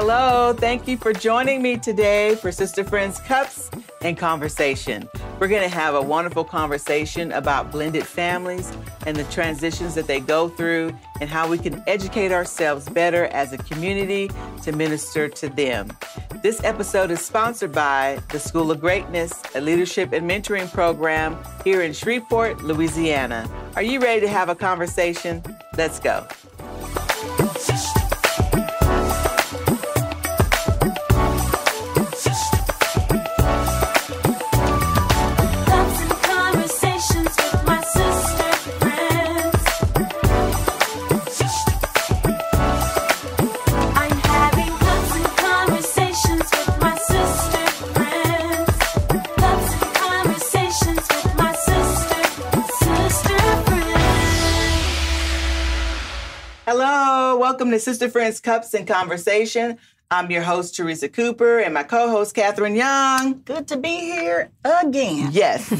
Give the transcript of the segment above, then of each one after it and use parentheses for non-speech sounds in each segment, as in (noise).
Hello, thank you for joining me today for Sister Friends Cups and Conversation. We're going to have a wonderful conversation about blended families and the transitions that they go through and how we can educate ourselves better as a community to minister to them. This episode is sponsored by the School of Greatness, a leadership and mentoring program here in Shreveport, Louisiana. Are you ready to have a conversation? Let's go. Welcome to Sister Friends Cups and Conversation. I'm your host, Teresa Cooper, and my co host, Catherine Young. Good to be here again. Yes.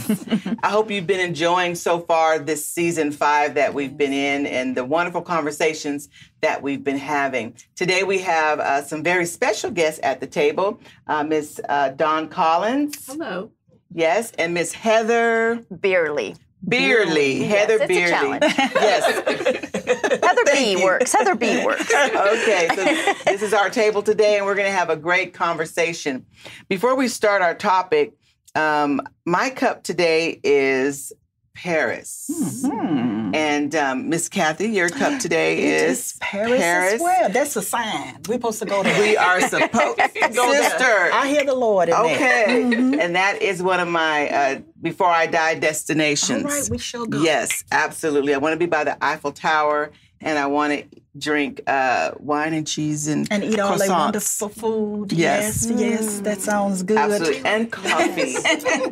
(laughs) I hope you've been enjoying so far this season five that we've been in and the wonderful conversations that we've been having. Today we have uh, some very special guests at the table uh, Miss uh, Dawn Collins. Hello. Yes, and Miss Heather Beerly. Beardley. Heather it's a Yes. (laughs) Heather Thank B you. works. Heather B works. okay, so (laughs) this is our table today, and we're going to have a great conversation. Before we start our topic, um, my cup today is Paris. And um, Miss Kathy, your cup (gasps) today It is is Paris, as well. That's a sign. We're supposed to go there. We are (laughs) supposed to Go there. sister. I hear the Lord in there. Okay, and that is one of my uh, before I die destinations. All right, we shall go. Yes, absolutely. I want to be by the Eiffel Tower, and I want to drink uh, wine and cheese and And eat all that croissants. wonderful food. Yes. Yes, yes, that sounds good. Absolutely, and (laughs) coffee.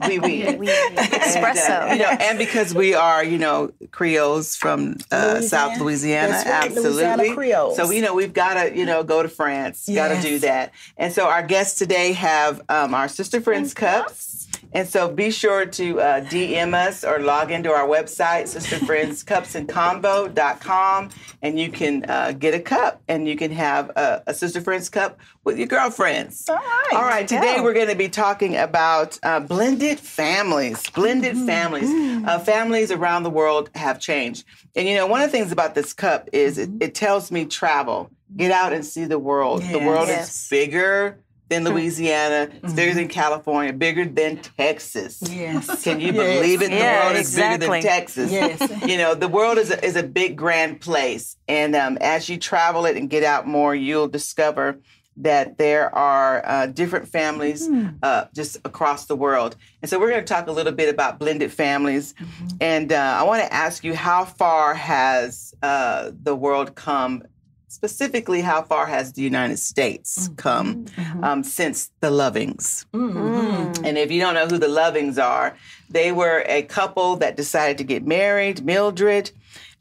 we we (laughs) Espresso. And, uh, you know, and because we are, you know, Creoles from uh, Louisiana. South Louisiana, That's right, absolutely. Louisiana Creoles. So you know, we've got to, you know, go to France. Got to do that. And so our guests today have um, our sister friends cups. And so be sure to uh, DM us or log into our website, sisterfriendscupsandconvo.com, and you can uh, get a cup and you can have a, a Sister Friends cup with your girlfriends. All right. All right, today go. we're going to be talking about uh, blended families. Blended Mm-hmm. families. Uh, families around the world have changed. And you know, one of the things about this cup is it, it tells me travel. Get out and see the world. The world Yes. is bigger than Louisiana. It's bigger than California. Bigger than Texas. Yes. Can you Yes. believe it? The Yeah, world is bigger than Texas. Yes. (laughs) you know, the world is a, is a big, grand place. And um, as you travel it and get out more, you'll discover that there are uh, different families uh, just across the world. And so we're going to talk a little bit about blended families. And uh, I want to ask you how far has uh, the world come? Specifically, how far has the United States come um, since the Lovings? And if you don't know who the Lovings are, they were a couple that decided to get married. Mildred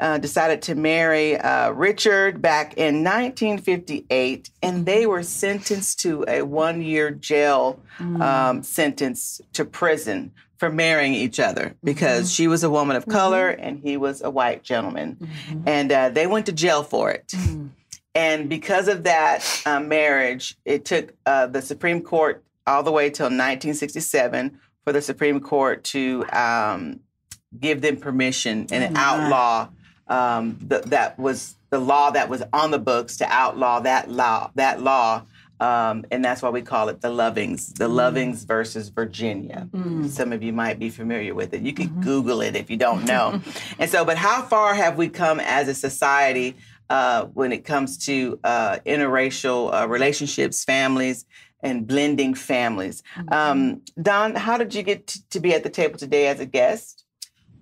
uh, decided to marry uh, Richard back in 1958, and they were sentenced to a one year jail um, sentence to prison for marrying each other because she was a woman of color and he was a white gentleman. And uh, they went to jail for it. And because of that uh, marriage, it took uh, the Supreme Court all the way till 1967 for the Supreme Court to um, give them permission and outlaw um, the, that was the law that was on the books to outlaw that law. That law. Um, and that's why we call it the Lovings, the Lovings versus Virginia. Some of you might be familiar with it. You can Google it if you don't know. and so, but how far have we come as a society uh, when it comes to uh, interracial uh, relationships, families, and blending families? Um, Dawn, how did you get t- to be at the table today as a guest?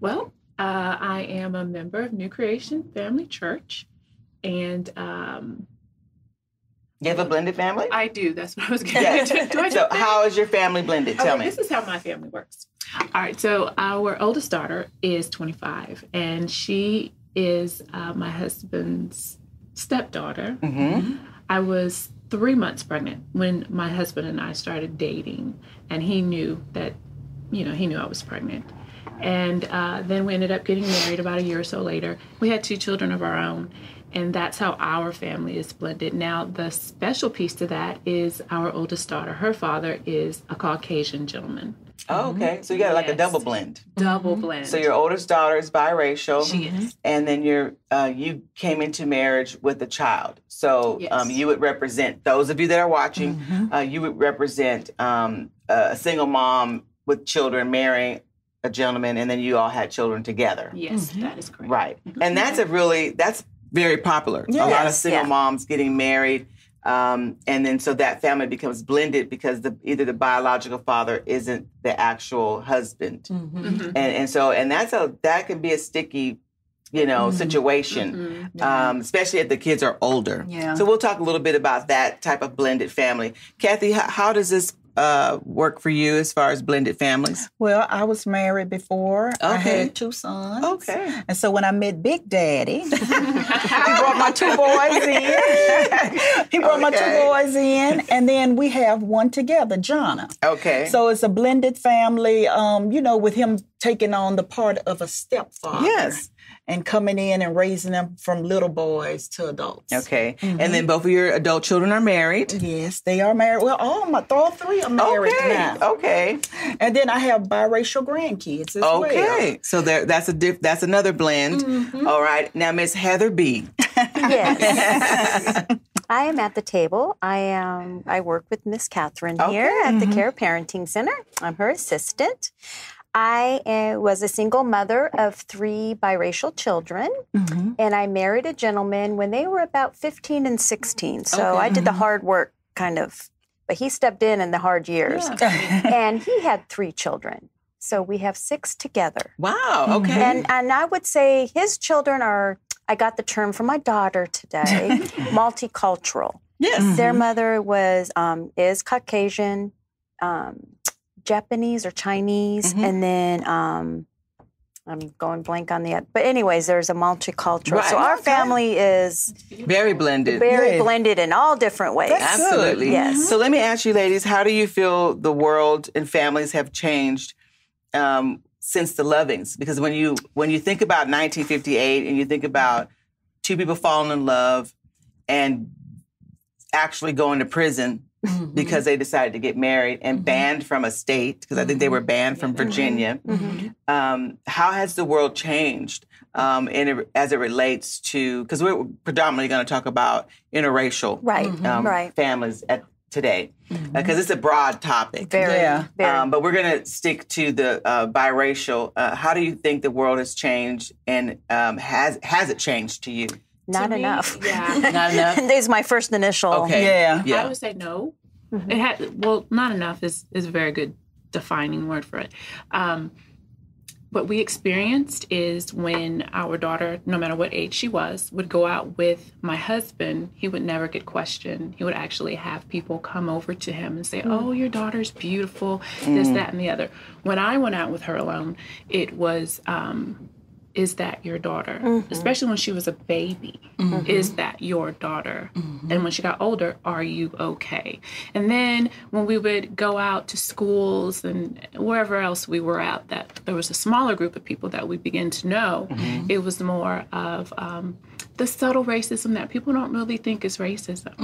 Well, uh, I am a member of New Creation Family Church, and um, You have a blended family? I do. That's what I was going Yes. (laughs) to do. I so, how is your family blended? Tell Okay, me. This is how my family works. All right. So our oldest daughter is 25, and she is uh, my husband's stepdaughter. hmm I was three months pregnant when my husband and I started dating, and he knew that, you know, he knew I was pregnant. And uh, then we ended up getting married about a year or so later. We had two children of our own. and that's how our family is blended. Now, the special piece to that is our oldest daughter. Her father is a Caucasian gentleman, Oh, okay. So you got like a double blend. double blend. So your oldest daughter is biracial. she is. and then you're uh, you came into marriage with a child so Yes. um, you would represent those of you that are watching uh, you would represent um, a single mom with children marrying a gentleman and then you all had children together Yes, that is correct. right and that's a really that's very popular a lot of single yeah. moms getting married um, and then so that family becomes blended because the either the biological father isn't the actual husband Mhm. and and so and that's a that can be a sticky you know situation Mhm. um, especially if the kids are older Yeah. so we'll talk a little bit about that type of blended family kathy how, how does this uh, work for you as far as blended families Well, I was married before. I Okay. had two sons. Okay. And so when I met Big Daddy, (laughs) he brought my two boys in. (laughs) he brought my two boys in, and then we have one together, Jonna. okay So it's a blended family, um, you know, with him taking on the part of a stepfather. Yes. And coming in and raising them from little boys to adults. okay and mm-hmm. then both of your adult children are married Yes, they are married. Well, all my all three are married okay now. okay And then I have biracial grandkids as well. okay so there that's a diff, that's another blend mm-hmm. All right now miss heather b Yes. (laughs) I am at the table. I am. I work with Miss Catherine here at the mm-hmm. Care Parenting Center. I'm her assistant. I uh, was a single mother of three biracial children, and I married a gentleman when they were about 15 and 16. So I did the hard work, kind of, but he stepped in in the hard years, (laughs) and he had three children. So we have six together. wow okay. And and I would say his children are I got the term from my daughter today, (laughs) multicultural. yes. Their mother was um, is Caucasian, um, Japanese or Chinese, and then um, I'm going blank on the but anyways, there's a multicultural. Right, so our family is very blended very Yeah. blended in all different ways. Absolutely. Yes. So let me ask you, ladies, how do you feel the world and families have changed um, since the Lovings? Because when you when you think about 1958 and you think about two people falling in love and actually going to prison because they decided to get married and banned from a state because I think they were banned from Virginia. Um, how has the world changed um, in as it relates to? Because we're predominantly going to talk about interracial Right, um, right. families at today because it's a broad topic. Very, Yeah. very. Um, but we're going to stick to the uh, biracial. Uh, how do you think the world has changed, and um, has has it changed to you? Not To me, enough. yeah. (laughs) Not enough. There's my first initial. Okay. Yeah. I Yeah. would say no. It had well, not enough is is a very good defining word for it. Um, what we experienced is when our daughter, no matter what age she was, would go out with my husband, he would never get questioned. He would actually have people come over to him and say, Oh, your daughter's beautiful, this, that, and the other. When I went out with her alone, it was, um, is that your daughter? Mm-hmm. Especially when she was a baby. Mm-hmm. Is that your daughter? Mm-hmm. And when she got older, are you okay? And then when we would go out to schools and wherever else we were at, that there was a smaller group of people that we began to know, it was more of um, the subtle racism that people don't really think is racism.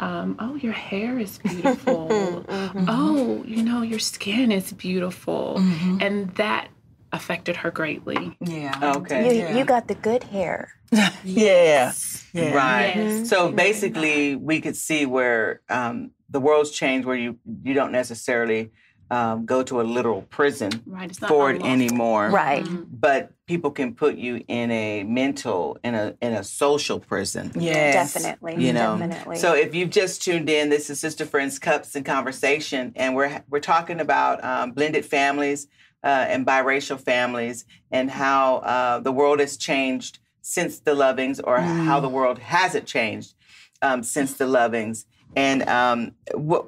Um, oh, your hair is beautiful. (laughs) Oh, you know, your skin is beautiful. And that affected her greatly. Yeah. Okay. You, you got the good hair. (laughs) Yeah. Yeah. Right. Yes. So basically, we could see where um, the world's changed, where you you don't necessarily um, go to a literal prison Right. It's not for it anymore. Right. But people can put you in a mental, in a in a social prison. Yes. Definitely. You know. Definitely. So if you've just tuned in, this is Sister Friends Cups and Conversation, and we're we're talking about um, blended families uh, and biracial families, and how uh, the world has changed since the Lovings, or how the world hasn't changed um, since the Lovings. And um, what,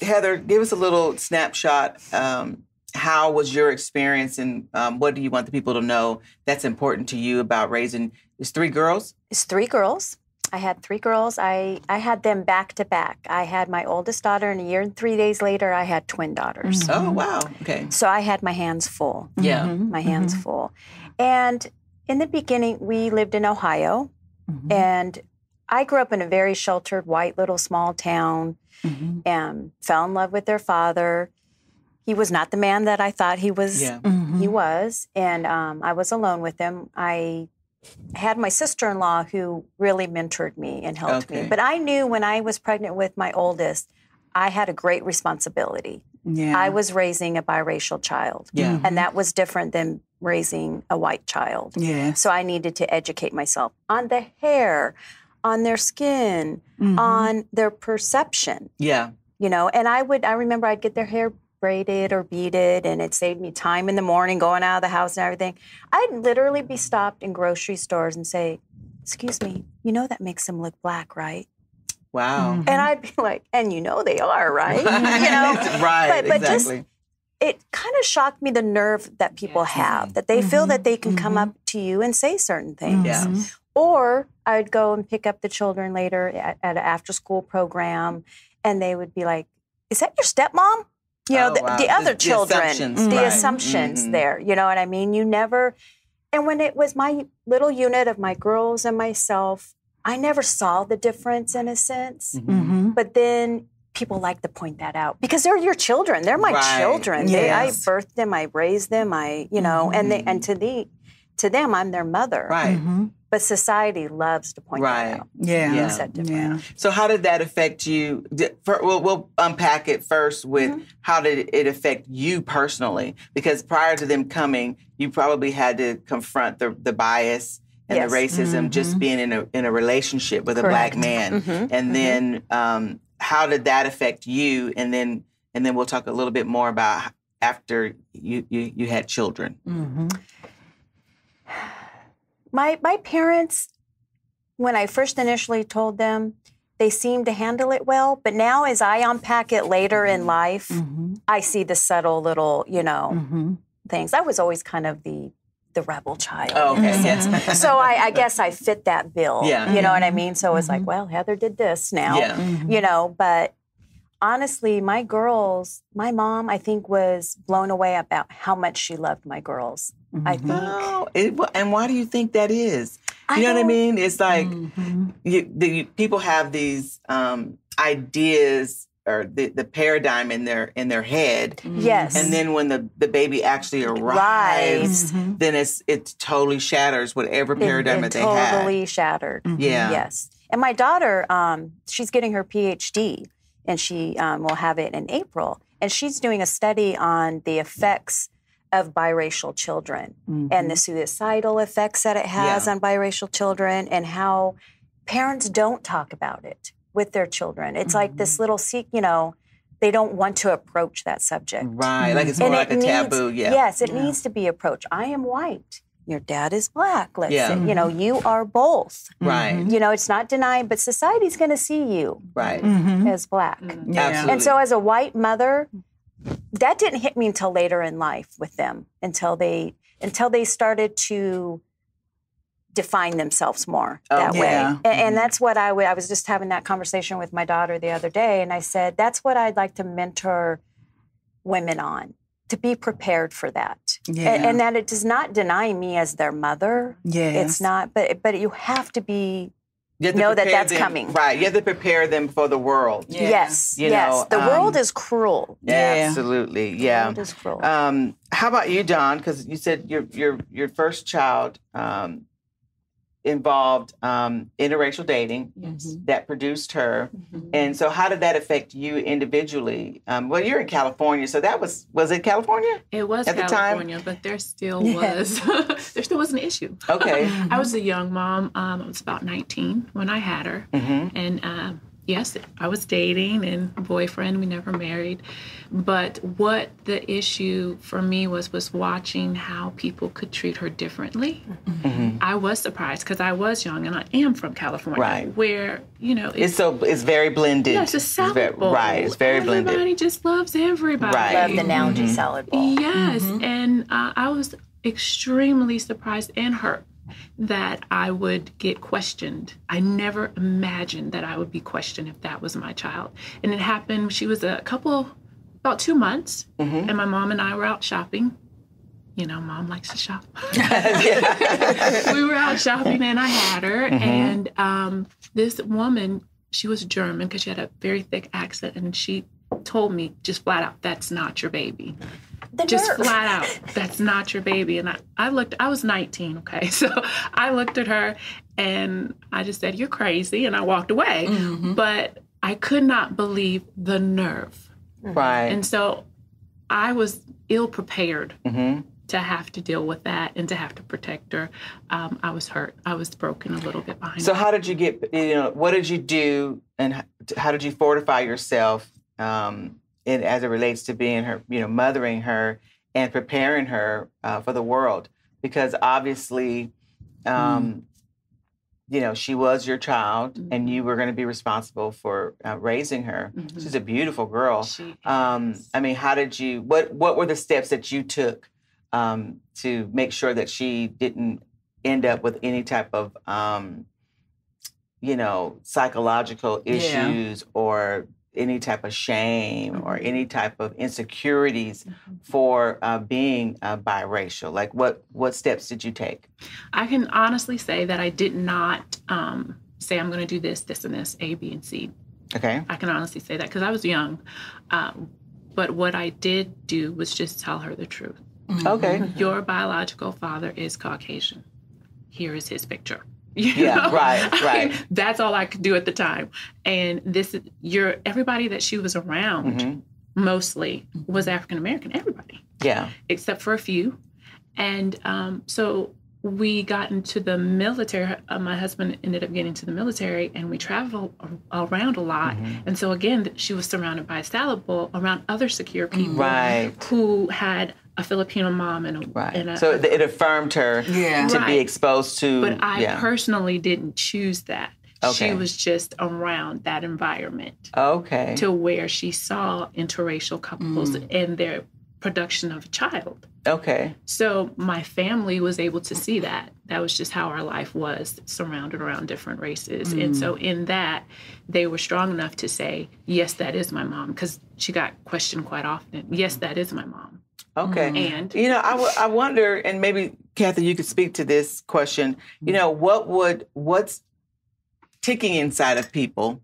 Heather, give us a little snapshot. Um, how was your experience, and um, what do you want the people to know that's important to you about raising? Is three girls? it's three girls. I had three girls. I, I had them back to back. I had my oldest daughter, and a year and three days later, I had twin daughters. Oh mm-hmm. wow! Okay. So I had my hands full. Yeah. Mm-hmm. My hands mm-hmm. full. And in the beginning, we lived in Ohio. And I grew up in a very sheltered, white little small town and fell in love with their father. He was not the man that I thought he was. Yeah. Mhm. He was, and um, I was alone with him. I had my sister in law who really mentored me and helped Okay. me. But I knew when I was pregnant with my oldest, I had a great responsibility. Yeah. I was raising a biracial child, Yeah. and that was different than raising a white child. Yeah. So I needed to educate myself on the hair, on their skin, Mhm. on their perception Yeah. you know and i would i remember i'd get their hair braided or beaded and it saved me time in the morning going out of the house and everything i'd literally be stopped in grocery stores and say excuse me you know that makes them look black right Wow. Mhm. and i'd be like and you know they are right you (laughs) know right. but- but just- exactly. it kind of shocked me the nerve that people Yes. have that they feel Mhm. that they can come Mhm. up to you and say certain things Yeah. Mhm. or I'd go and pick up the children later at, at an after school program, and they would be like, Is that your stepmom? You know, Oh, the, wow. the other The- the children, assumptions, the right. assumptions Mhm. there. You know what I mean? You never, and when it was my little unit of my girls and myself, I never saw the difference in a sense. Mhm. But then people like to point that out because they're your children. They're my Right. children. They, I birthed them. I raised them. I, you know, and they, and to the, to them, I'm their mother. Right. Mhm. But society loves to point Right. that out. Yeah. Yeah. Makes that. Yeah. So how did that affect you? Di- We'll, we'll unpack it first with Mm-hmm. how did it affect you personally? Because prior to them coming, you probably had to confront the, the bias and Yes. the racism just being in a in a relationship with a black Correct. man. Mhm, And then um, how did that affect you? And then and then we'll talk a little bit more about after you you, you had children. My my parents, when I first initially told them, they seemed to handle it well. But now, as I unpack it later in mm-hmm. life, Mhm. I see the subtle little, you know, Mhm. things. I was always kind of the the rebel child. Oh, in a okay. sense. Yes. (laughs) so I, I guess I fit that bill. Yeah. You know what I mm-hmm. mean? So it's like, well, Heather did this now. Yeah. You know but honestly my girls my mom i think was blown away about how much she loved my girls i think Oh, it, and why do you think that is? I You know what I mean? It's like Mhm. you, the, people have these um, ideas or the, the paradigm in their in their head, yes and then when the, the baby actually arrives, Arrives. Mhm. then it's it totally shatters whatever paradigm it that they had. totally shattered Yeah. yes and my daughter um, she's getting her phd and she um, will have it in april and she's doing a study on the effects of biracial children and the mm-hmm. suicidal effects that it has Yeah. on biracial children and how parents don't talk about it with their children. It's like this mm-hmm. little seek, you know, they don't want to approach that subject. Right, like it's more And like it a needs- taboo. Yeah, Yes, it needs to be approached. I am white. Your dad is black. Let's Yeah. say, you know, mm-hmm. you are both. right, You know, it's not denying, but society's going to see you right. As black. Yeah. Absolutely. And so, as a white mother, that didn't hit me until later in life with them, until they until they started to define themselves more oh, that Okay. way. Yeah. And, and that's what I would. I was just having that conversation with my daughter the other day, and I said that's what I'd like to mentor women on to be prepared for that, Yeah. and, that it does not deny me as their mother. Yes. It's not, but but you have to be You have to know that that's them- coming. Right, you have to prepare them for the world. Yeah. yes, You yes. know, the world um, is cruel. Yeah. Absolutely, The yeah. world is cruel. Um, how about you, Dawn? Because you said your your your first child um, involved um, interracial dating Yes. that produced her, Mm-hmm. and so how did that affect you individually? Um, well, you're in California, so that was was it California? It was At the time? California, but there still was (laughs) there still was an issue. Okay. (laughs) I was a young mom. Um, I was about 19 when I had her, hmm and um, yes, I was dating and boyfriend. We never married, but what the issue for me was was watching how people could treat her differently. hmm I was surprised because I was young and I am from California, Right. where you know It's so it's very blended. yeah, it's a salad very, bowl. right. It's very Everybody blended. Everybody just loves everybody. Right. Love the analogy Mhm. salad bowl. Yes, and uh, I was extremely surprised and hurt that I would get questioned. I never imagined that I would be questioned if that was my child. And it happened, she was a couple, about two months, Mhm. and my mom and I were out shopping. you know, mom likes to shop. (laughs) (laughs) we were out shopping and I had her. And um, this woman, she was German because she had a very thick accent. And she told me just flat out, that's not your baby. The Just nerve. flat out, that's not your baby. And I, I looked, I was 19, okay? (laughs) So I looked at her and I just said, You're crazy. And I walked away. But I could not believe the nerve. Right. And so I was ill prepared hmm to have to deal with that and to have to protect her. Um, I was hurt. I was broken a little bit behind. So her. how did you get? You know, what did you do, and how did you fortify yourself, um, in, as it relates to being her, you know, mothering her and preparing her uh, for the world? Because obviously, um, you know, she was your child, and you were going to be responsible for uh, raising her. Mhm. She's a beautiful girl. She Um. I mean, how did you? What What were the steps that you took um, to make sure that she didn't end up with any type of, um, you know, psychological Yeah. issues or any type of shame or any type of insecurities for uh, being uh, biracial? Like, what what steps did you take? I can honestly say that I did not um, say I'm going to do this, this, and this, A, B, and C. Okay. I can honestly say that because I was young. Um, but what I did do was just tell her the truth. Okay. Your biological father is Caucasian. Here is his picture. You Yeah, know? right, (laughs) I mean, that's all I could do at the time. And this, is your everybody that she was around Mhm. mostly was African American. Everybody Yeah. except for a few. And um, so we got into the military. Uh, my husband ended up getting to the military, and we traveled a- around a lot. Mm-hmm. And so again, she was surrounded by a salad bowl around other secure people Right. who had a Filipino mom and a, Right. and a so it, it affirmed her Yeah. to be exposed to. but I yeah. personally didn't choose that. Okay. She was just around that environment okay. to where she saw interracial couples Mm. and their production of a child. Okay. So my family was able to see that. That was just how our life was, surrounded around different races. And so in that, they were strong enough to say, yes, that is my mom, because she got questioned quite often. Yes, that is my mom. Okay. Mm-hmm. And You know, I, w- I wonder, and maybe Kathy, you could speak to this question. You mm-hmm. know, what would what's ticking inside of people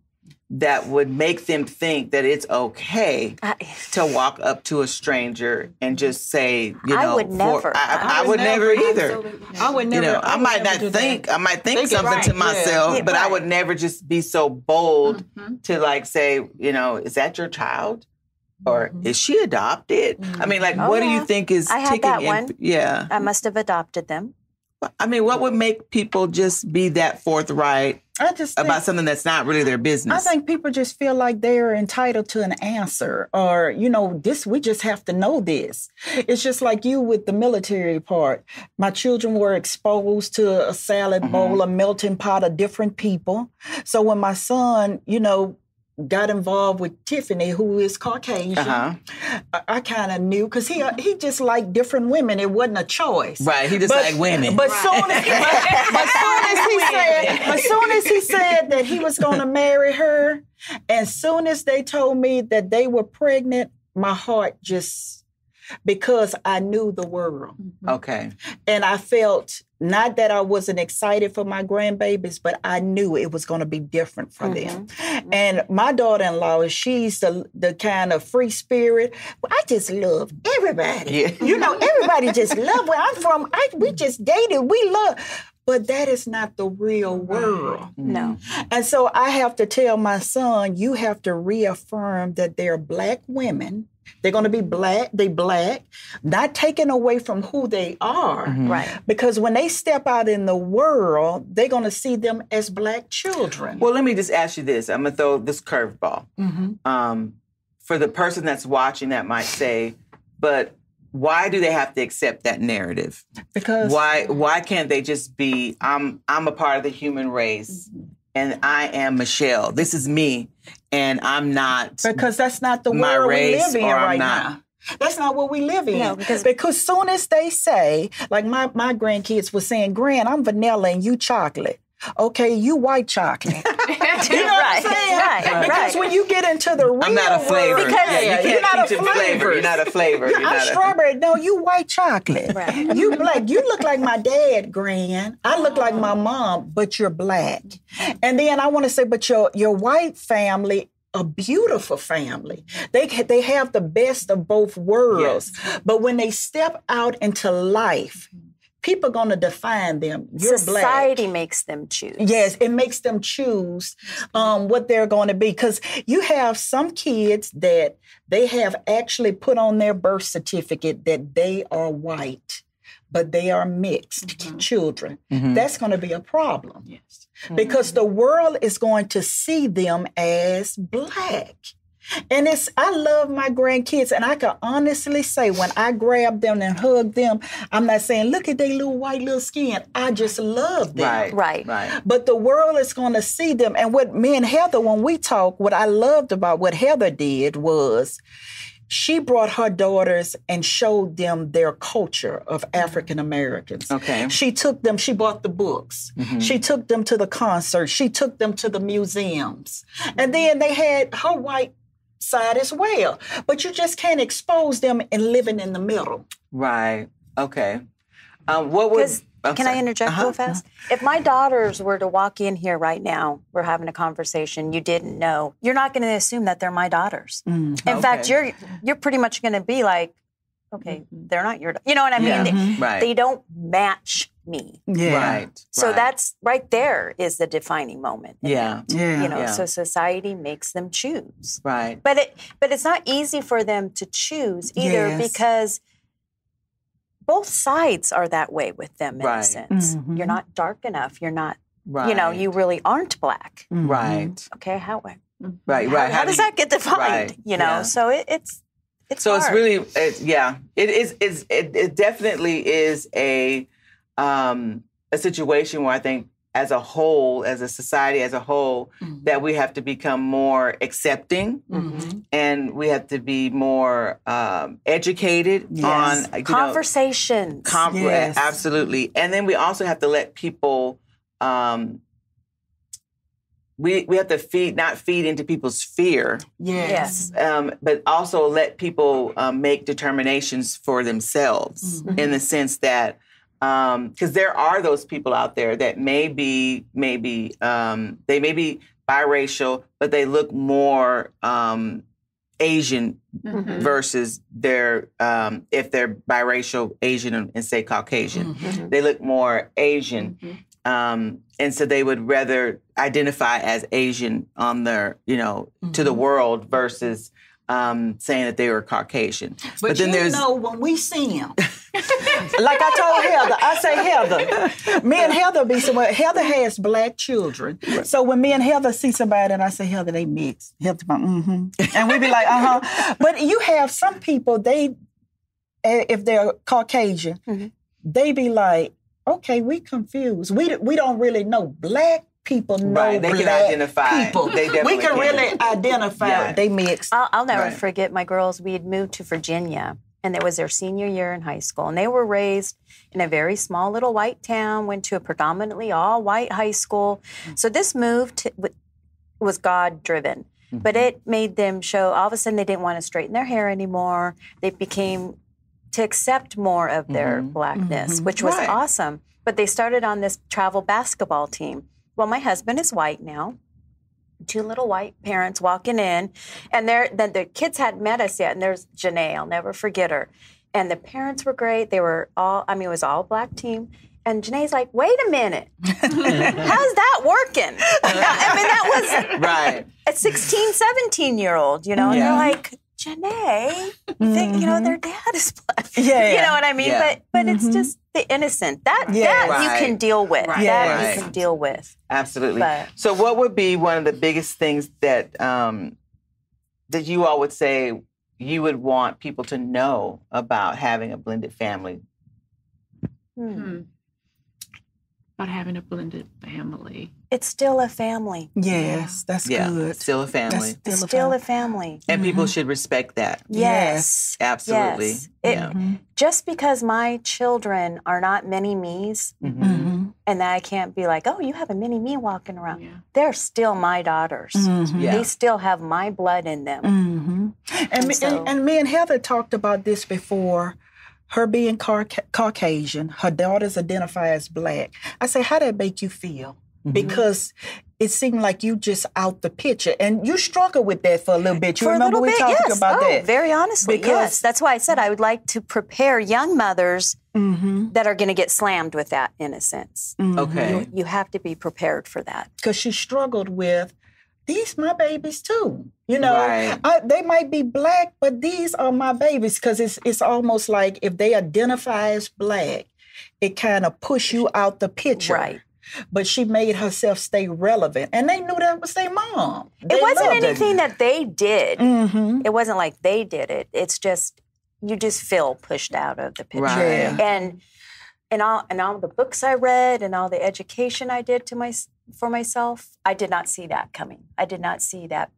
that would make them think that it's okay I, to walk up to a stranger and mm-hmm. just say, you know, I would never. I, I, I would would never, never. either. I would never. You never. know, I, would might not do that. think, I might think Think something right, to myself, Yeah, but I would never just be so bold Mhm. to like say, you know, is that your child? Or mm-hmm. is she adopted? I mm-hmm. mean, like, Oh, what do you think is I had ticking that in? one. Yeah. I must have adopted them. I mean, what would make people just be that forthright I just think, about something that's not really their business? I think people just feel like they're entitled to an answer, or you know, this we just have to know this. It's just like you with the military part. My children were exposed to a salad mm-hmm. bowl, a melting pot of different people. So when my son, you know, got involved with Tiffany, who is Caucasian, Uh-huh. I, I kind of knew because he he just liked different women. It wasn't a choice. Right. He just like women. But soon as, but, but soon as he said, but soon as he said that he was going to marry her, and soon as they told me that they were pregnant, my heart just because I knew the world, mm-hmm. okay. and I felt not that I wasn't excited for my grandbabies, but I knew it was going to be different for them. Mm-hmm. Mm-hmm. And my daughter-in-law, she's the the kind of free spirit. I just love everybody. Yeah. You know, everybody just love where I'm from. I, we just dated. We love. But that is not the real world. No. And so I have to tell my son, you have to reaffirm that they're black women. They're going to be black, they black, not taken away from who they are. Right. Because when they step out in the world, they're going to see them as black children. Well, let me just ask you this. I'm gonna throw this curveball. Um, for the person that's watching, that might say, "But why do they have to accept that narrative? because Why why can't they just be? I'm I'm a part of the human race, mm-hmm. and I am Michelle. This is me, and I'm not. because that's not the My world we race live in or I'm right not. now. That's not what we live in. No, because- because soon as they say, like my, my grandkids were saying, Grand, I'm vanilla and you chocolate. Okay, you white chocolate. (laughs) You know what I'm saying? right, Because right. when you get into the real I'm not a flavor. world- Because- yeah, you can't you're not a flavor. flavor. You're not a flavor. You're I'm not a, strawberry. No, you white chocolate. Right. You black. You look like my dad, Gran. I look like my oh. mom, but you're black. And then I want to say, but your your white family. A beautiful family. They they have the best of both worlds. But when they step out into life, people going to define them. You're black. Society makes them choose. Yes, it makes them choose um, what they're going to be. Because you have some kids that they have actually put on their birth certificate that they are white, but they are mixed mm-hmm. children. Mm-hmm. That's going to be a problem yes. because mm-hmm. the world is going to see them as black. And it's I love my grandkids, and I can honestly say when I grab them and hug them, I'm not saying look at their little white little skin. I just love them. right, Right. right. But the world is going to see them. And what me and Heather, when we talk, what I loved about what Heather did was she brought her daughters and showed them their culture of African Americans. Okay. She took them, she bought the books. Mm-hmm. She took them to the concerts. She took them to the museums. And then they had her white side as well. But you just can't expose them in living in the middle. Right. Okay. Um, what was? Because I'm can I interject Uh-huh. real fast? If my daughters were to walk in here right now, we're having a conversation, you didn't know, you're not going to assume that they're my daughters. In fact, you're you're pretty much going to be like, okay, they're not your, you know what I mean? Yeah. They, Right. they don't match me. Right. So right. that's right there is the defining moment. Yeah. that, Yeah. You know, Yeah. so society makes them choose. right. But it but it's not easy for them to choose either Yes. because both sides are that way with them in a Right. sense. Mhm. You're not dark enough. You're not Right. you know, you really aren't black. Right. Okay, how Right. how, Right. how, do does you- that get defined? Right, You know, yeah. so it, it's it's So it's really, it, yeah, it is. It's, it, it definitely is a um, a situation where I think, as a whole, as a society as a whole, that we have to become more accepting, and we have to be more um, educated Yes. on you know, conversations. Com- Yes. Absolutely. And then we also have to let people um we we have to feed not feed into people's fear, yes. um, but also let people um, make determinations for themselves in the sense that because there are those people out there that may be maybe um, they may be biracial, but they look more um, Asian Mm-hmm. versus their um, if they're biracial Asian and, and say Caucasian, Mm-hmm. they look more Asian, um, and so they would rather identify as Asian on their you know to the Mm-hmm. world versus um, saying that they were Caucasian. But, then you there's know, when we see him, (laughs) like I told Heather, I say Heather. Me and Heather be somewhere. Heather has black children, so when me and Heather see somebody, and I say Heather, they mix. Heather, mm-hmm, and we be like, uh huh. But you have some people. They, eh, if they're Caucasian, Mm-hmm. they be like, okay, we confused. We we don't really know black. People know Right, they can black identify. people. They we can can. really identify. Yeah. They mixed. I'll, I'll never Right. forget my girls. We had moved to Virginia, and it was their senior year in high school, and they were raised in a very small little white town. Went to a predominantly all white high school. Mm-hmm. So this move to, was God driven, but mm-hmm. it made them show. All of a sudden, they didn't want to straighten their hair anymore. They became to accept more of their mm-hmm. blackness, which was Right. awesome. But they started on this travel basketball team. Well, my husband is white now two little white parents walking in, and they're then the kids hadn't met us yet. And there's Janae, I'll never forget her. And the parents were great. They were all, I mean, it was all black team. And Janae's like, wait a minute, (laughs) how's that working? I mean, that was right. a 16, 17 year old, you know, and Yeah. they're like, Janae, think, you know, mm-hmm. their dad is black. Yeah. You know what I mean? Yeah. But but it's mm-hmm. just the innocent. That Yeah. that Right. you can deal with. Right. That Right. you can deal with. Absolutely. But- so, what would be one of the biggest things that um, that you all would say you would want people to know about having a blended family? Hmm. Hmm. About having a blended family. It's still a family. Yes, that's Yeah, good. still a family, That's It's still a family. and people should respect that. Yes. Absolutely. Yes. It- Yeah. Just because my children are not many me's Mhm. Mm-hmm. and that I can't be like, oh, you have a mini me walking around. Yeah. They're still my daughters. Mhm. Yeah. They still have my blood in them. hmm And, me, so- and, and me and Heather talked about this before. Her being Cauca- Caucasian, her daughters identify as black. I say, how did that make you feel? Because it seemed like you just out the picture, and you struggled with that for a little bit. You For remember little we bit, talked yes. about oh, that? Very honestly, Because- yes. That's why I said I would like to prepare young mothers Mm-hmm. that are going to get slammed with that, in a sense. Okay. You have to be prepared for that. because she struggled with these my babies too. You know, Right. I, they might be black, but these are my babies because it's it's almost like if they identify as black, it kind of push you out the picture. Right. But she made herself stay relevant, and they knew that was their mom. It wasn't anything that they did. hmm It wasn't like they did it. It's just you just feel pushed out of the picture. Right. Yeah. And and all and all the books I read and all the education I did to my for myself, I did not see that coming. I did not see that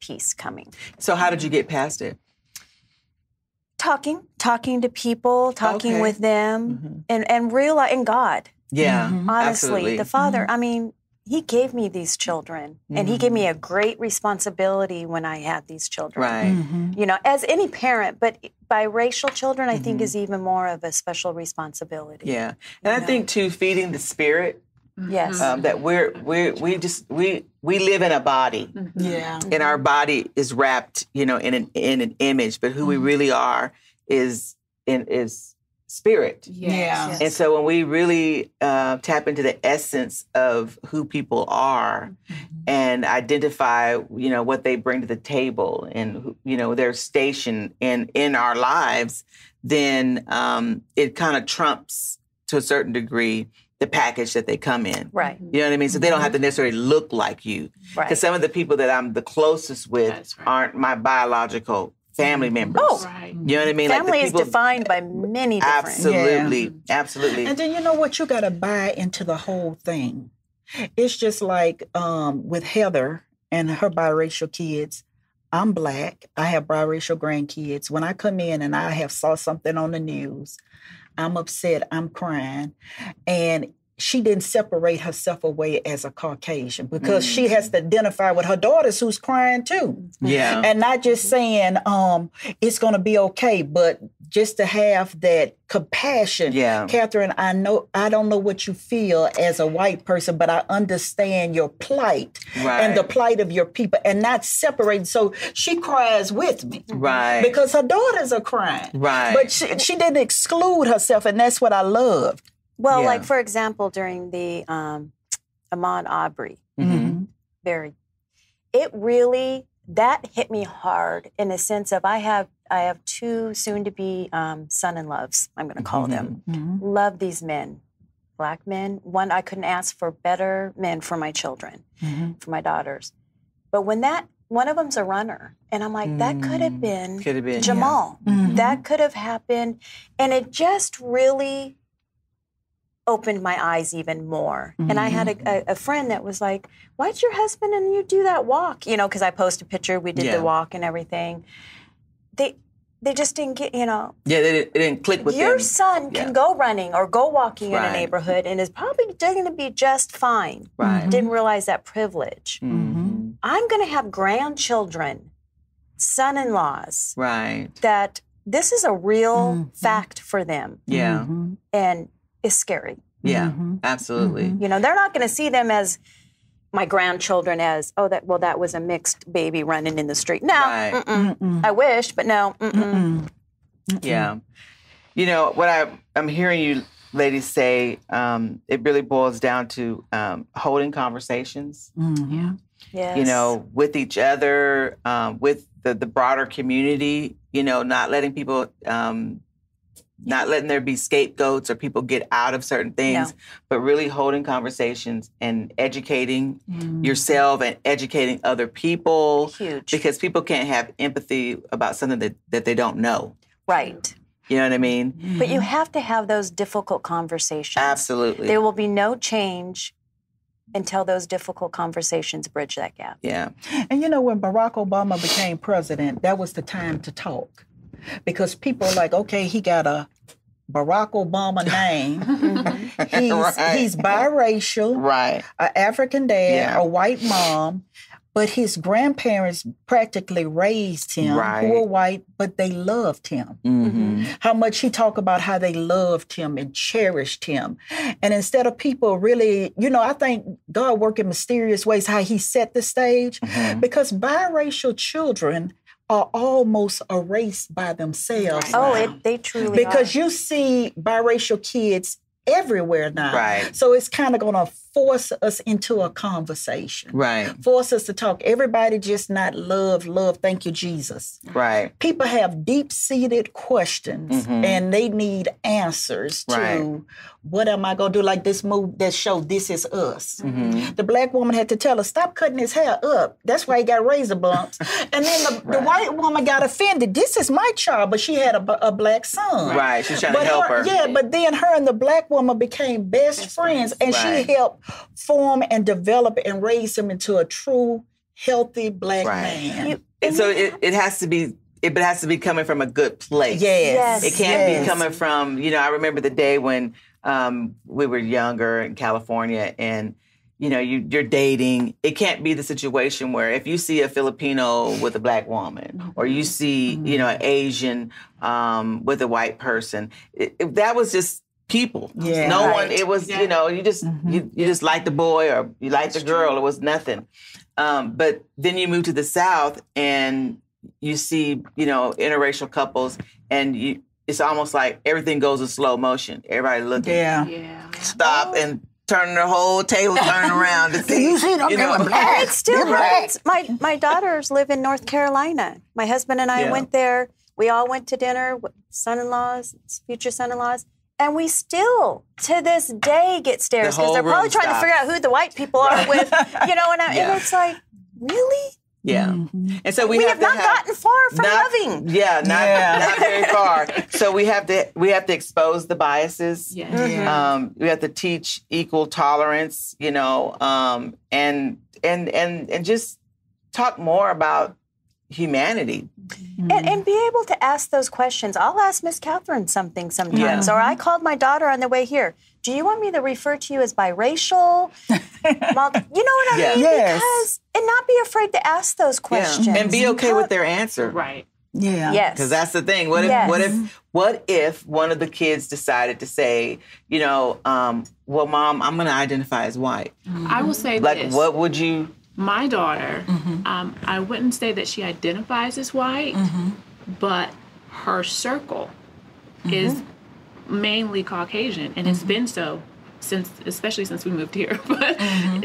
piece coming. So how did you get past it? Talking, talking to people, talking Okay. with them, Mhm. and and realizing God. Yeah, Mhm. Honestly, absolutely. the Father. I mean, He gave me these children, and He gave me a great responsibility when I had these children. right. hmm you know, as any parent, but biracial children, I Mm-hmm. think, is even more of a special responsibility. Yeah, and I know. think too, feeding the spirit Yes. um, that we're we we just we we live in a body, Yeah. and our body is wrapped, you know, in an in an image, but who we really are is in is spirit. Yes. Yeah. Yes. And so when we really uh, tap into the essence of who people are and identify, you know, what they bring to the table and, you know, their station in, in our lives, then um, it kind of trumps to a certain degree the package that they come in. Right. You know what I mean? So they don't have to necessarily look like you. Right. Because some of the people that I'm the closest with right. aren't my biological family members. Oh. Right. You know what I mean? Like the Family is defined by many different. Absolutely. Absolutely. And then you know what? You got to buy into the whole thing. It's just like um, with Heather and her biracial kids. I'm black. I have biracial grandkids. When I come in and I have saw something on the news, I'm upset. I'm crying, and she didn't separate herself away as a Caucasian because she has to identify with her daughters who's crying too yeah. and not just saying um it's going to be okay but just to have that compassion Yeah. catherine i know i don't know what you feel as a white person but i understand your plight and the plight of your people and not separate so she cries with me Right. because her daughters are crying Right. but she, she didn't exclude herself and that's what i love Well, Yeah. like for example, during the um, Ahmaud Arbery, Mhm. very, it really that hit me hard in the sense of I have I have two soon to be um, son-in-laws. I'm going to call them. Love these men, black men. One I couldn't ask for better men for my children, for my daughters. But when that one of them's a runner, and I'm like, that could have been Could have been. Jamal. That could have happened. And it just really opened my eyes even more. And I had a, a, mm. a friend that was like, Why'd your husband and you do that walk? You know, because I posted a picture, we did Yeah. the walk and everything. They they just didn't get, you know, Yeah, they didn't, it didn't click with your them. son can go running or go walking in a neighborhood and is probably going to be just fine. Right. Didn't realize that privilege. Mhm. I'm going to have grandchildren, son in laws, Right. that this is a real mm-hmm. fact for them Yeah. Mm-hmm. and it's scary. Yeah. Absolutely. You know, they're not going to see them as my grandchildren as, oh, that well, that was a mixed baby running in the street. No, Right. mm-mm. I wish, but no. Mm-mm. Yeah. You know, what I, I'm hearing you ladies say, um, it really boils down to um, holding conversations, Yeah. Yes. you know, with each other, um, with the, the broader community, you know, not letting people, um, not letting there be scapegoats or people get out of certain things, No. but really holding conversations and educating mm. yourself and educating other people. huge. Because people can't have empathy about something that, that they don't know. right. You know what I mean? But you mm-hmm. have to have those difficult conversations. Absolutely. There will be no change until those difficult conversations bridge that gap. yeah. And you know, when Barack Obama became president, that was the time to talk. Because people are like, okay, he got a Barack Obama (laughs) name. (laughs) he's, Right. he's biracial, Right. an African dad, Yeah. a white mom, but his grandparents practically raised him, Right. who were white, but they loved him. Mm-hmm. How much he talked about how they loved him and cherished him. And instead of people really, you know, I think God worked in mysterious ways how he set the stage Mm-hmm. because biracial children are almost erased by themselves. Oh, now. it, they truly are. because are. you see biracial kids everywhere now. Right. So it's kind of going to force us into a conversation. Right. Force us to talk. Everybody just not love, love, thank you, Jesus. Right. People have deep seated questions and they need answers to Right. what am I going to do? Like this move that show, This Is Us. Mm-hmm. The black woman had to tell her, stop cutting his hair up. That's why he got razor bumps. (laughs) and then the, the white woman got offended. This is my child, but she had a black son. Right. She's trying to help her. Yeah, but then her and the black woman became best friends, and Right. she helped form and develop and raise him into a true, healthy black Right. man. You- And so it, it has to be it but it has to be coming from a good place. yes. Yes. It can't yes. be coming from, you know, I remember the day when um, we were younger in California and, you know, you, you're dating. It can't be the situation where if you see a Filipino with a black woman or you see, you know, an Asian um, with a white person, it, it- that was just people. Yeah. No one, it was, Yeah. you know, you just, you, you just like the boy or you like the girl. It was nothing. Um, but then you move to the South and you see, you know, interracial couples, and you it's almost like everything goes in slow motion. Everybody looking, Yeah. Yeah. stop, and turning the whole table turn around to see. (laughs) you see them? you They know, were black. It still They're black. happens. My my daughters live in North Carolina. My husband and I Yeah. went there. We all went to dinner, son-in-laws, future son-in-laws, and we still to this day get stares The because they're probably room trying to figure out who the white people are with. You know, and, I, (laughs) Yeah. and it's like, really? yeah. And so we, We, have, have not have, gotten far from not- loving. Yeah, not Yeah. not very far. So we have to we have to expose the biases. Yeah. Um, we have to teach equal tolerance, you know, um, and and and and just talk more about humanity. And, and be able to ask those questions. I'll ask Miss Catherine something sometimes, or I called my daughter on the way here. Do you want me to refer to you as biracial? (laughs) Multi- you know what I Yeah. mean? Yes. Because and not be afraid to ask those questions Yeah. And be okay with their answer. Right. Yeah. Yes, Because that's the thing. What if Yes. what if what if one of the kids decided to say, you know, um, well, mom, I'm gonna identify as white. I will say this. Like this. what would you my daughter, mm-hmm. um, I wouldn't say that she identifies as white, mm-hmm. but her circle mm-hmm. is mainly Caucasian, and it's been so since, especially since we moved here. (laughs) But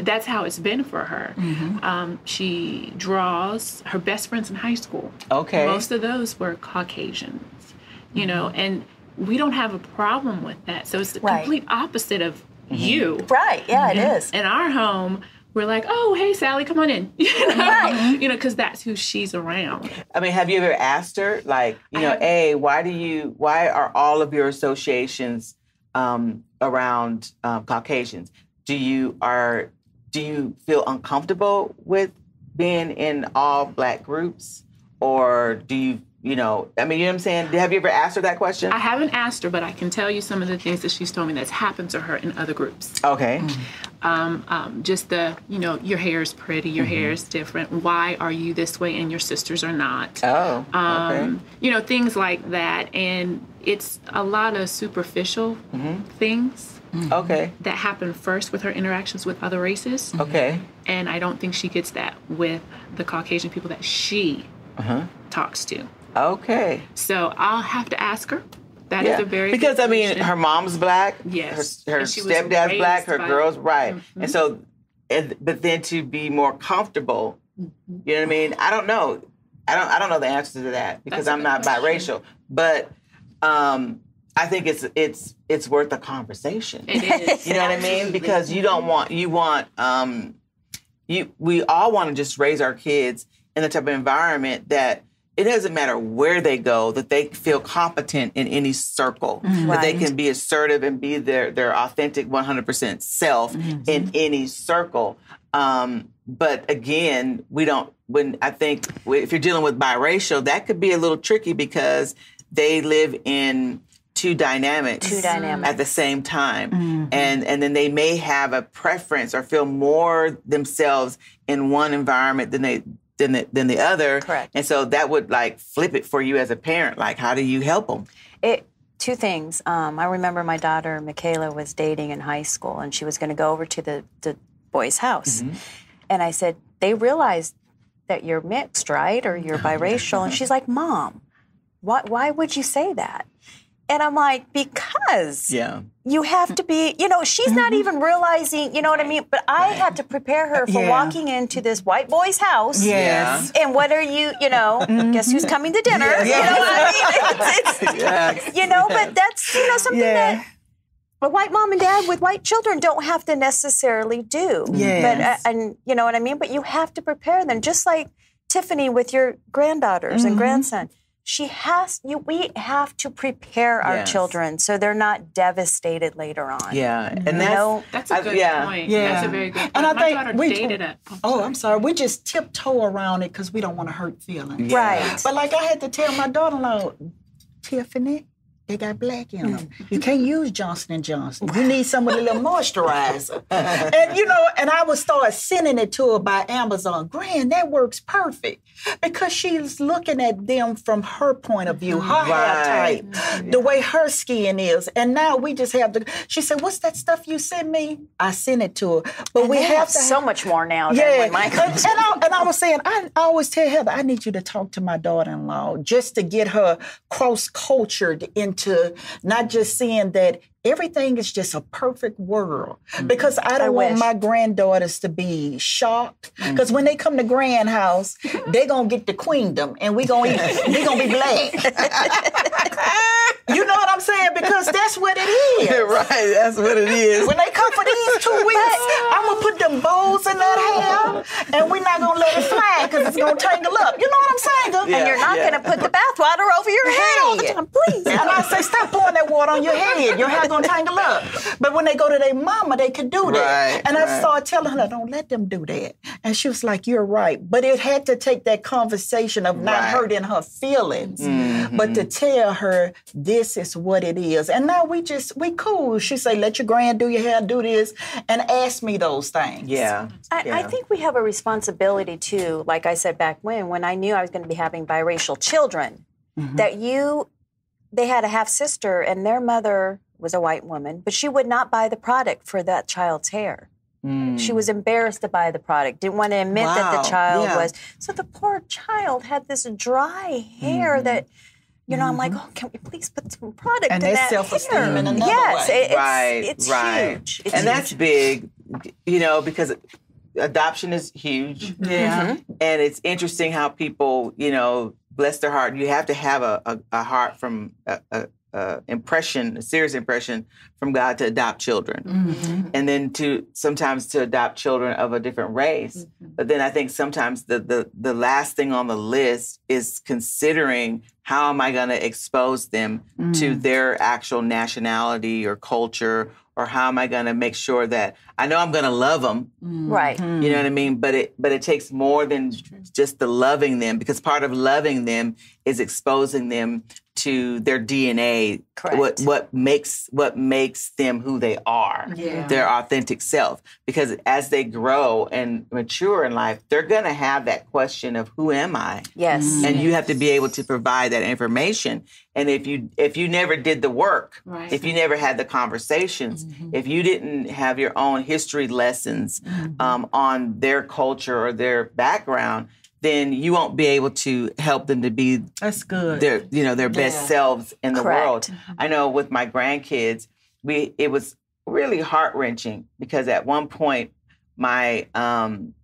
that's how it's been for her. Um, she draws her best friends in high school. Okay. Most of those were Caucasians, you know, and we don't have a problem with that. So it's the Right. complete opposite of you right. Yeah, it is. in our home, we're like, oh, hey, Sally, come on in. (laughs) You know, you know, because that's who she's around. I mean, have you ever asked her, like, you know, A, why do you, why are all of your associations um, around um, Caucasians? Do you are, do you feel uncomfortable with being in all black groups, or do you, you know, I mean, you know what I'm saying? Have you ever asked her that question? I haven't asked her, but I can tell you some of the things that she's told me that's happened to her in other groups. okay. Um, um, just the, you know, your hair is pretty, your hair is different. Why are you this way and your sisters are not? Oh, okay. um, you know, things like that. And it's a lot of superficial things okay. that happen first with her interactions with other races. Okay. And I don't think she gets that with the Caucasian people that she talks to. Okay. So I'll have to ask her. That is Yeah, a very because I mean, her mom's black. Yes. Her, her And she was stepdad's black. Her girl's right. Mhm. And so, and, but then to be more comfortable, Mm-hmm. you know what I mean? I don't know. I don't. I don't know the answer to that because That's I'm not question. biracial. But um, I think it's it's it's worth a conversation. It is. (laughs) You know what I mean? Because you don't want you want um you we all want to just raise our kids in the type of environment that it doesn't matter where they go that they feel competent in any circle mm-hmm. that they can be assertive and be their their authentic 100% self mm-hmm. in any circle. Um but again we don't when i think if you're dealing with biracial that could be a little tricky because they live in two dynamics Two dynamics. at the same time. Mm-hmm. And and then they may have a preference or feel more themselves in one environment than they than the, than the other. Correct. and so that would like flip it for you as a parent. Like how do you help them It two things. Um, I remember my daughter Michaela was dating in high school, and she was going to go over to the the boys' house, and I said they realize that you're mixed, right, or you're (laughs) biracial, and she's like, "Mom, why why would you say that?" And I'm like, because yeah you have to be, you know, she's not even realizing, you know what I mean? But I had to prepare her for Yeah. walking into this white boy's house. Yes. And what are you, you know, guess who's coming to dinner? You know what I mean? (laughs) It's, it's, (laughs) yeah you know, but that's, you know, something Yeah. that a white mom and dad with white children don't have to necessarily do. Yes. But, uh, and you know what I mean? But you have to prepare them, just like Tiffany with your granddaughters Mm-hmm. and grandson. She has, you, we have to prepare our Yes. children so they're not devastated later on. yeah and You that's know, That's a I- good yeah. point. Yeah. That's a very good point. And I My think daughter we- dated it. Oh, I'm sorry. We just tiptoe around it because we don't want to hurt feelings. right. But like I had to tell my daughter-in-law, Tiffany, they got black in them. Mm. You can't use Johnson and Johnson. You need some with a little moisturizer. (laughs) and you know, and I would start sending it to her by Amazon. Grand, that works perfect because she's looking at them from her point of view, her Right. hair type, mm-hmm. the way her skin is. And now we just have to. She said, "What's that stuff you sent me?" I sent it to her, but we They have have so much more now than yeah, and, and, I, and I was saying, I, I always tell Heather, I need you to talk to my daughter-in-law just to get her cross-cultured into not just seeing that everything is just a perfect world. Mm. Because I don't want wish. my granddaughters to be shocked. Mm. Because when they come to Grand House, they're gonna get the queendom, and we gonna we gonna be black. (laughs) you know what I'm saying? Because that's what it is. (laughs) right that's what it is When they come for these two (laughs) weeks, I'm gonna put them bows in that hair, and we're not gonna let it fly because it's gonna tangle up. You know what I'm saying? Yeah. and you're not going to put the bathwater over your head all the time, please. And I say, stop pouring that water on your head. Your hair gonna tangle up. But when they go to their mama, they could do that. Right, and I started telling her, don't let them do that. And she was like, you're right. But it had to take that conversation of not Right. Mm-hmm. hurting her feelings, but to tell her this is what it is. And now we just we cool. She say, let your grand do your hair, do this, and ask me those things. yeah I, I think we have a responsibility too, like I said back when, when I knew I was going to be having biracial children, Mm-hmm. that you, they had a half sister and their mother was a white woman, but she would not buy the product for that child's hair. She was embarrassed to buy the product, didn't want to admit that Mm. The child yeah. was. So the poor child had this dry hair Mm-hmm. that, you know, I'm like, mm-hmm. oh, can we please put some product And in their that self-esteem hair? in another yes, way. it- it's, right, it's right. huge. It's and that's big, you know, because adoption is huge, mm-hmm. Yeah. Mm-hmm. and it's interesting how people, you know, bless their heart. You have to have a, a, a heart from a, a, a impression, a serious impression from God to adopt children, mm-hmm. and then to sometimes to adopt children of a different race. Mm-hmm. But then I think sometimes the the the last thing on the list is considering how am I going to expose them to mm. their actual nationality or culture, or how am I going to make sure that I know I'm going to love them. right. Mm-hmm. You know what I mean? But it but it takes more than just the loving them because part of loving them is exposing them to their DNA. Correct. What what makes what makes them who they are. Yeah. Their authentic self. Because as they grow and mature in life, they're gonna have that question of who am I? Yes. Mm. And you have to be able to provide that information. And if you if you never did the work, Right. if you never had the conversations, mm-hmm. if you didn't have your own history lessons mm-hmm. um, on their culture or their background, then you won't be able to help them to be That's good. their you know their best Yeah. selves in the Correct. world. I know with my grandkids, we it was really heart wrenching because at one point my um,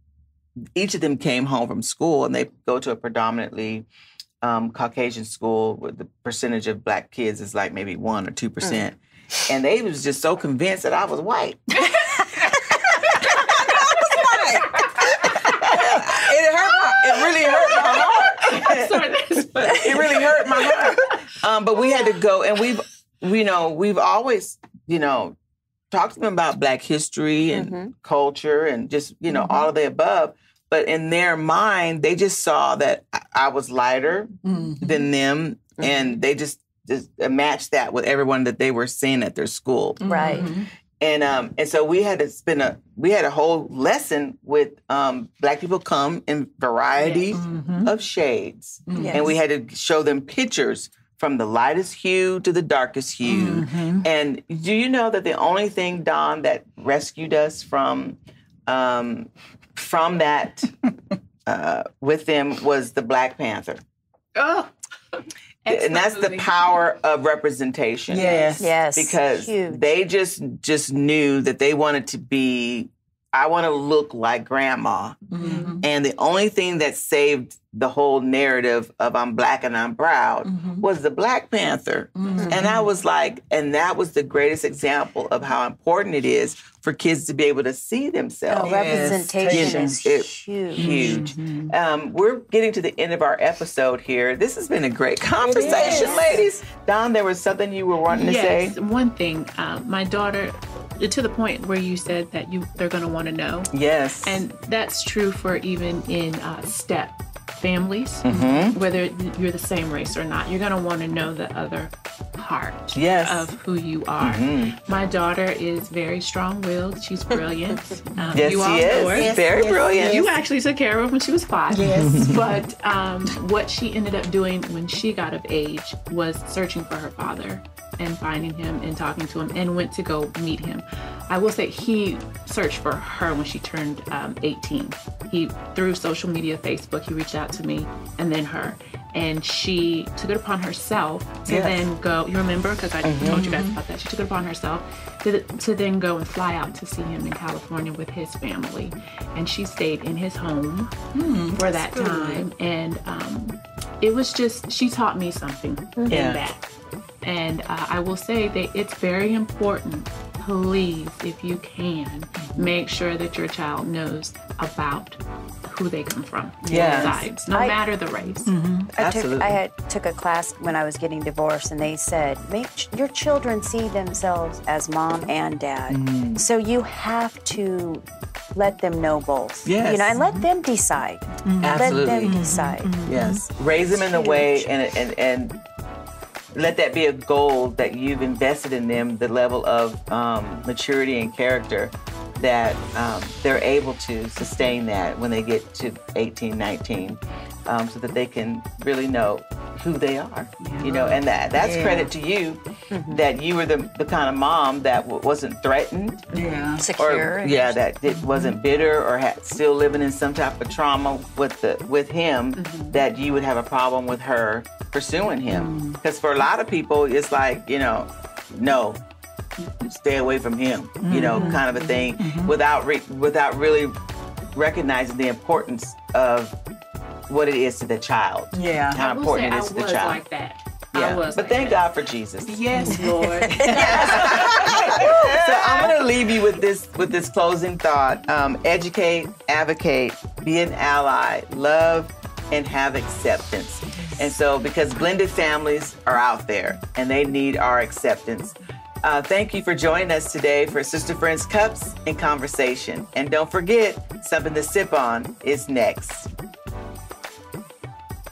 each of them came home from school and they go to a predominantly um, Caucasian school where the percentage of black kids is like maybe one or two percent. And they was just so convinced that I was white. (laughs) it hurt my, it really hurt my heart. Sorry, that's funny. it really hurt my heart. Um, but we had to go, and we've, you know, we've always, you know, talked to them about Black history and culture and just, you know, all of the above. But in their mind, they just saw that I- I was lighter than them, and they just just uh, match that with everyone that they were seeing at their school. Right. And um and so we had to spend a we had a whole lesson with um black people come in variety of shades. And we had to show them pictures from the lightest hue to the darkest hue. And do you know that the only thing, Dawn, that rescued us from um from that (laughs) uh with them was the Black Panther. Oh, and that's the power of representation Yes. Yes. because Huge. they just just knew that they wanted to be I want to look like grandma. And the only thing that saved the whole narrative of I'm black and I'm proud was the Black Panther. And I was like, and that was the greatest example of how important it is for kids to be able to see Oh, themselves. representation Yes. is It- huge. Huge. Um, we're getting to the end of our episode here. This has been a great conversation, ladies. Dawn, there was something you were wanting to yes. say. One thing, um, my daughter, to the point where you said that you they're going to want to know, Yes. and that's true for even in uh, step families, Mm-hmm. whether you're the same race or not. You're going to want to know the other part Yes. Mm-hmm. of who you are. My daughter is very strong-willed. She's brilliant. (laughs) Um, yes, you all she know her. is. Very brilliant. You actually took care of her when she was five. Yes. (laughs) But um, what she ended up doing when she got of age was searching for her father and finding him and talking to him and went to go meet him. I will say he searched for her when she turned um, 18. He, through social media, Facebook, he reached out to me and then her. And she took it upon herself to Yes. then go. You remember? Because I told you guys about that. She took it upon herself to, to then go and fly out to see him in California with his family. And she stayed in his home for that time. And um, it was just, she taught me something Yeah. in that. And uh, I will say that it's very important, please, if you can, make sure that your child knows about who they come from. both Yes. sides, no I- matter the race. I Absolutely. took I had took a class when I was getting divorced, and they said make ch- your children see themselves as mom and dad. Mm. So you have to let them know both. Yes. You know, and let them decide. Let Absolutely. them decide. Yes. Raise them in the way and, and, and let that be a goal that you've invested in them, the level of um, maturity and character that um, they're able to sustain that when they get to 18, 19, um, so that they can really know who they are. You know, and that that's Yeah. credit to you mm-hmm. that you were the, the kind of mom that w- wasn't threatened Yeah. Secure. or yeah, that it mm-hmm. wasn't bitter or had, still living in some type of trauma with the with him, mm-hmm. that you would have a problem with her pursuing him. Mm. Because for a lot of people, it's like you know, no, stay away from him. You know, kind of a thing, without re- without really recognizing the importance of what it is to the child. Yeah. how I important say it is is I to the child. like that. yeah, I was but like thank that. God for Jesus. Yes, (laughs) Lord. so I'm going to leave you with this with this closing thought: um, educate, advocate, be an ally, love, and have acceptance. And so, because blended families are out there and they need our acceptance. Uh, thank you for joining us today for Sister Friends Cups and Conversation. And don't forget, something to sip on is next.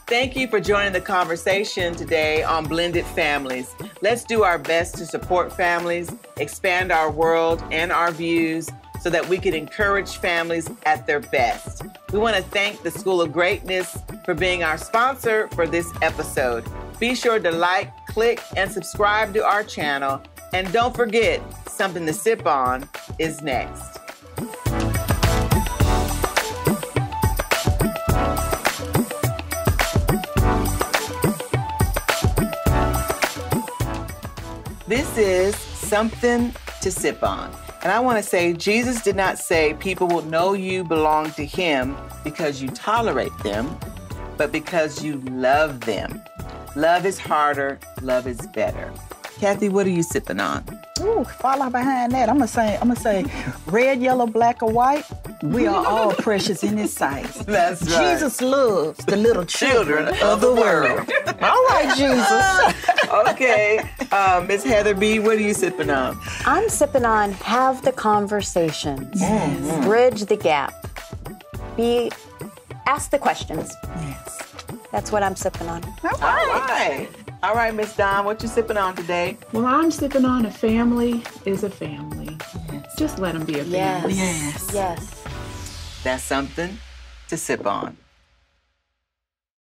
Thank you for joining the conversation today on blended families. Let's do our best to support families, expand our world and our views so that we can encourage families at their best. We want to thank the School of Greatness for being our sponsor for this episode. Be sure to like, click, and subscribe to our channel. And don't forget, something to sip on is next. This is something to sip on. And I want to say, Jesus did not say people will know you belong to Him because you tolerate them, but because you love them. Love is harder, love is better. Kathy, what are you sipping on? Ooh, follow behind that. I'm gonna say, I'm gonna say, red, yellow, black, or white. We are all (laughs) precious in His sight. That's right. Jesus loves the little (laughs) children, Children of the world. all right, Jesus. (laughs) okay. Uh, Miss Heather B., what are you sipping on? I'm sipping on have the conversations. Bridge the gap. Be ask the questions. yes. That's what I'm sipping on. All right. All right, Miss Dawn, what you sipping on today? Well, I'm sipping on a family is a family. Just let them be a family. Yes. Yes. Yes. That's something to sip on.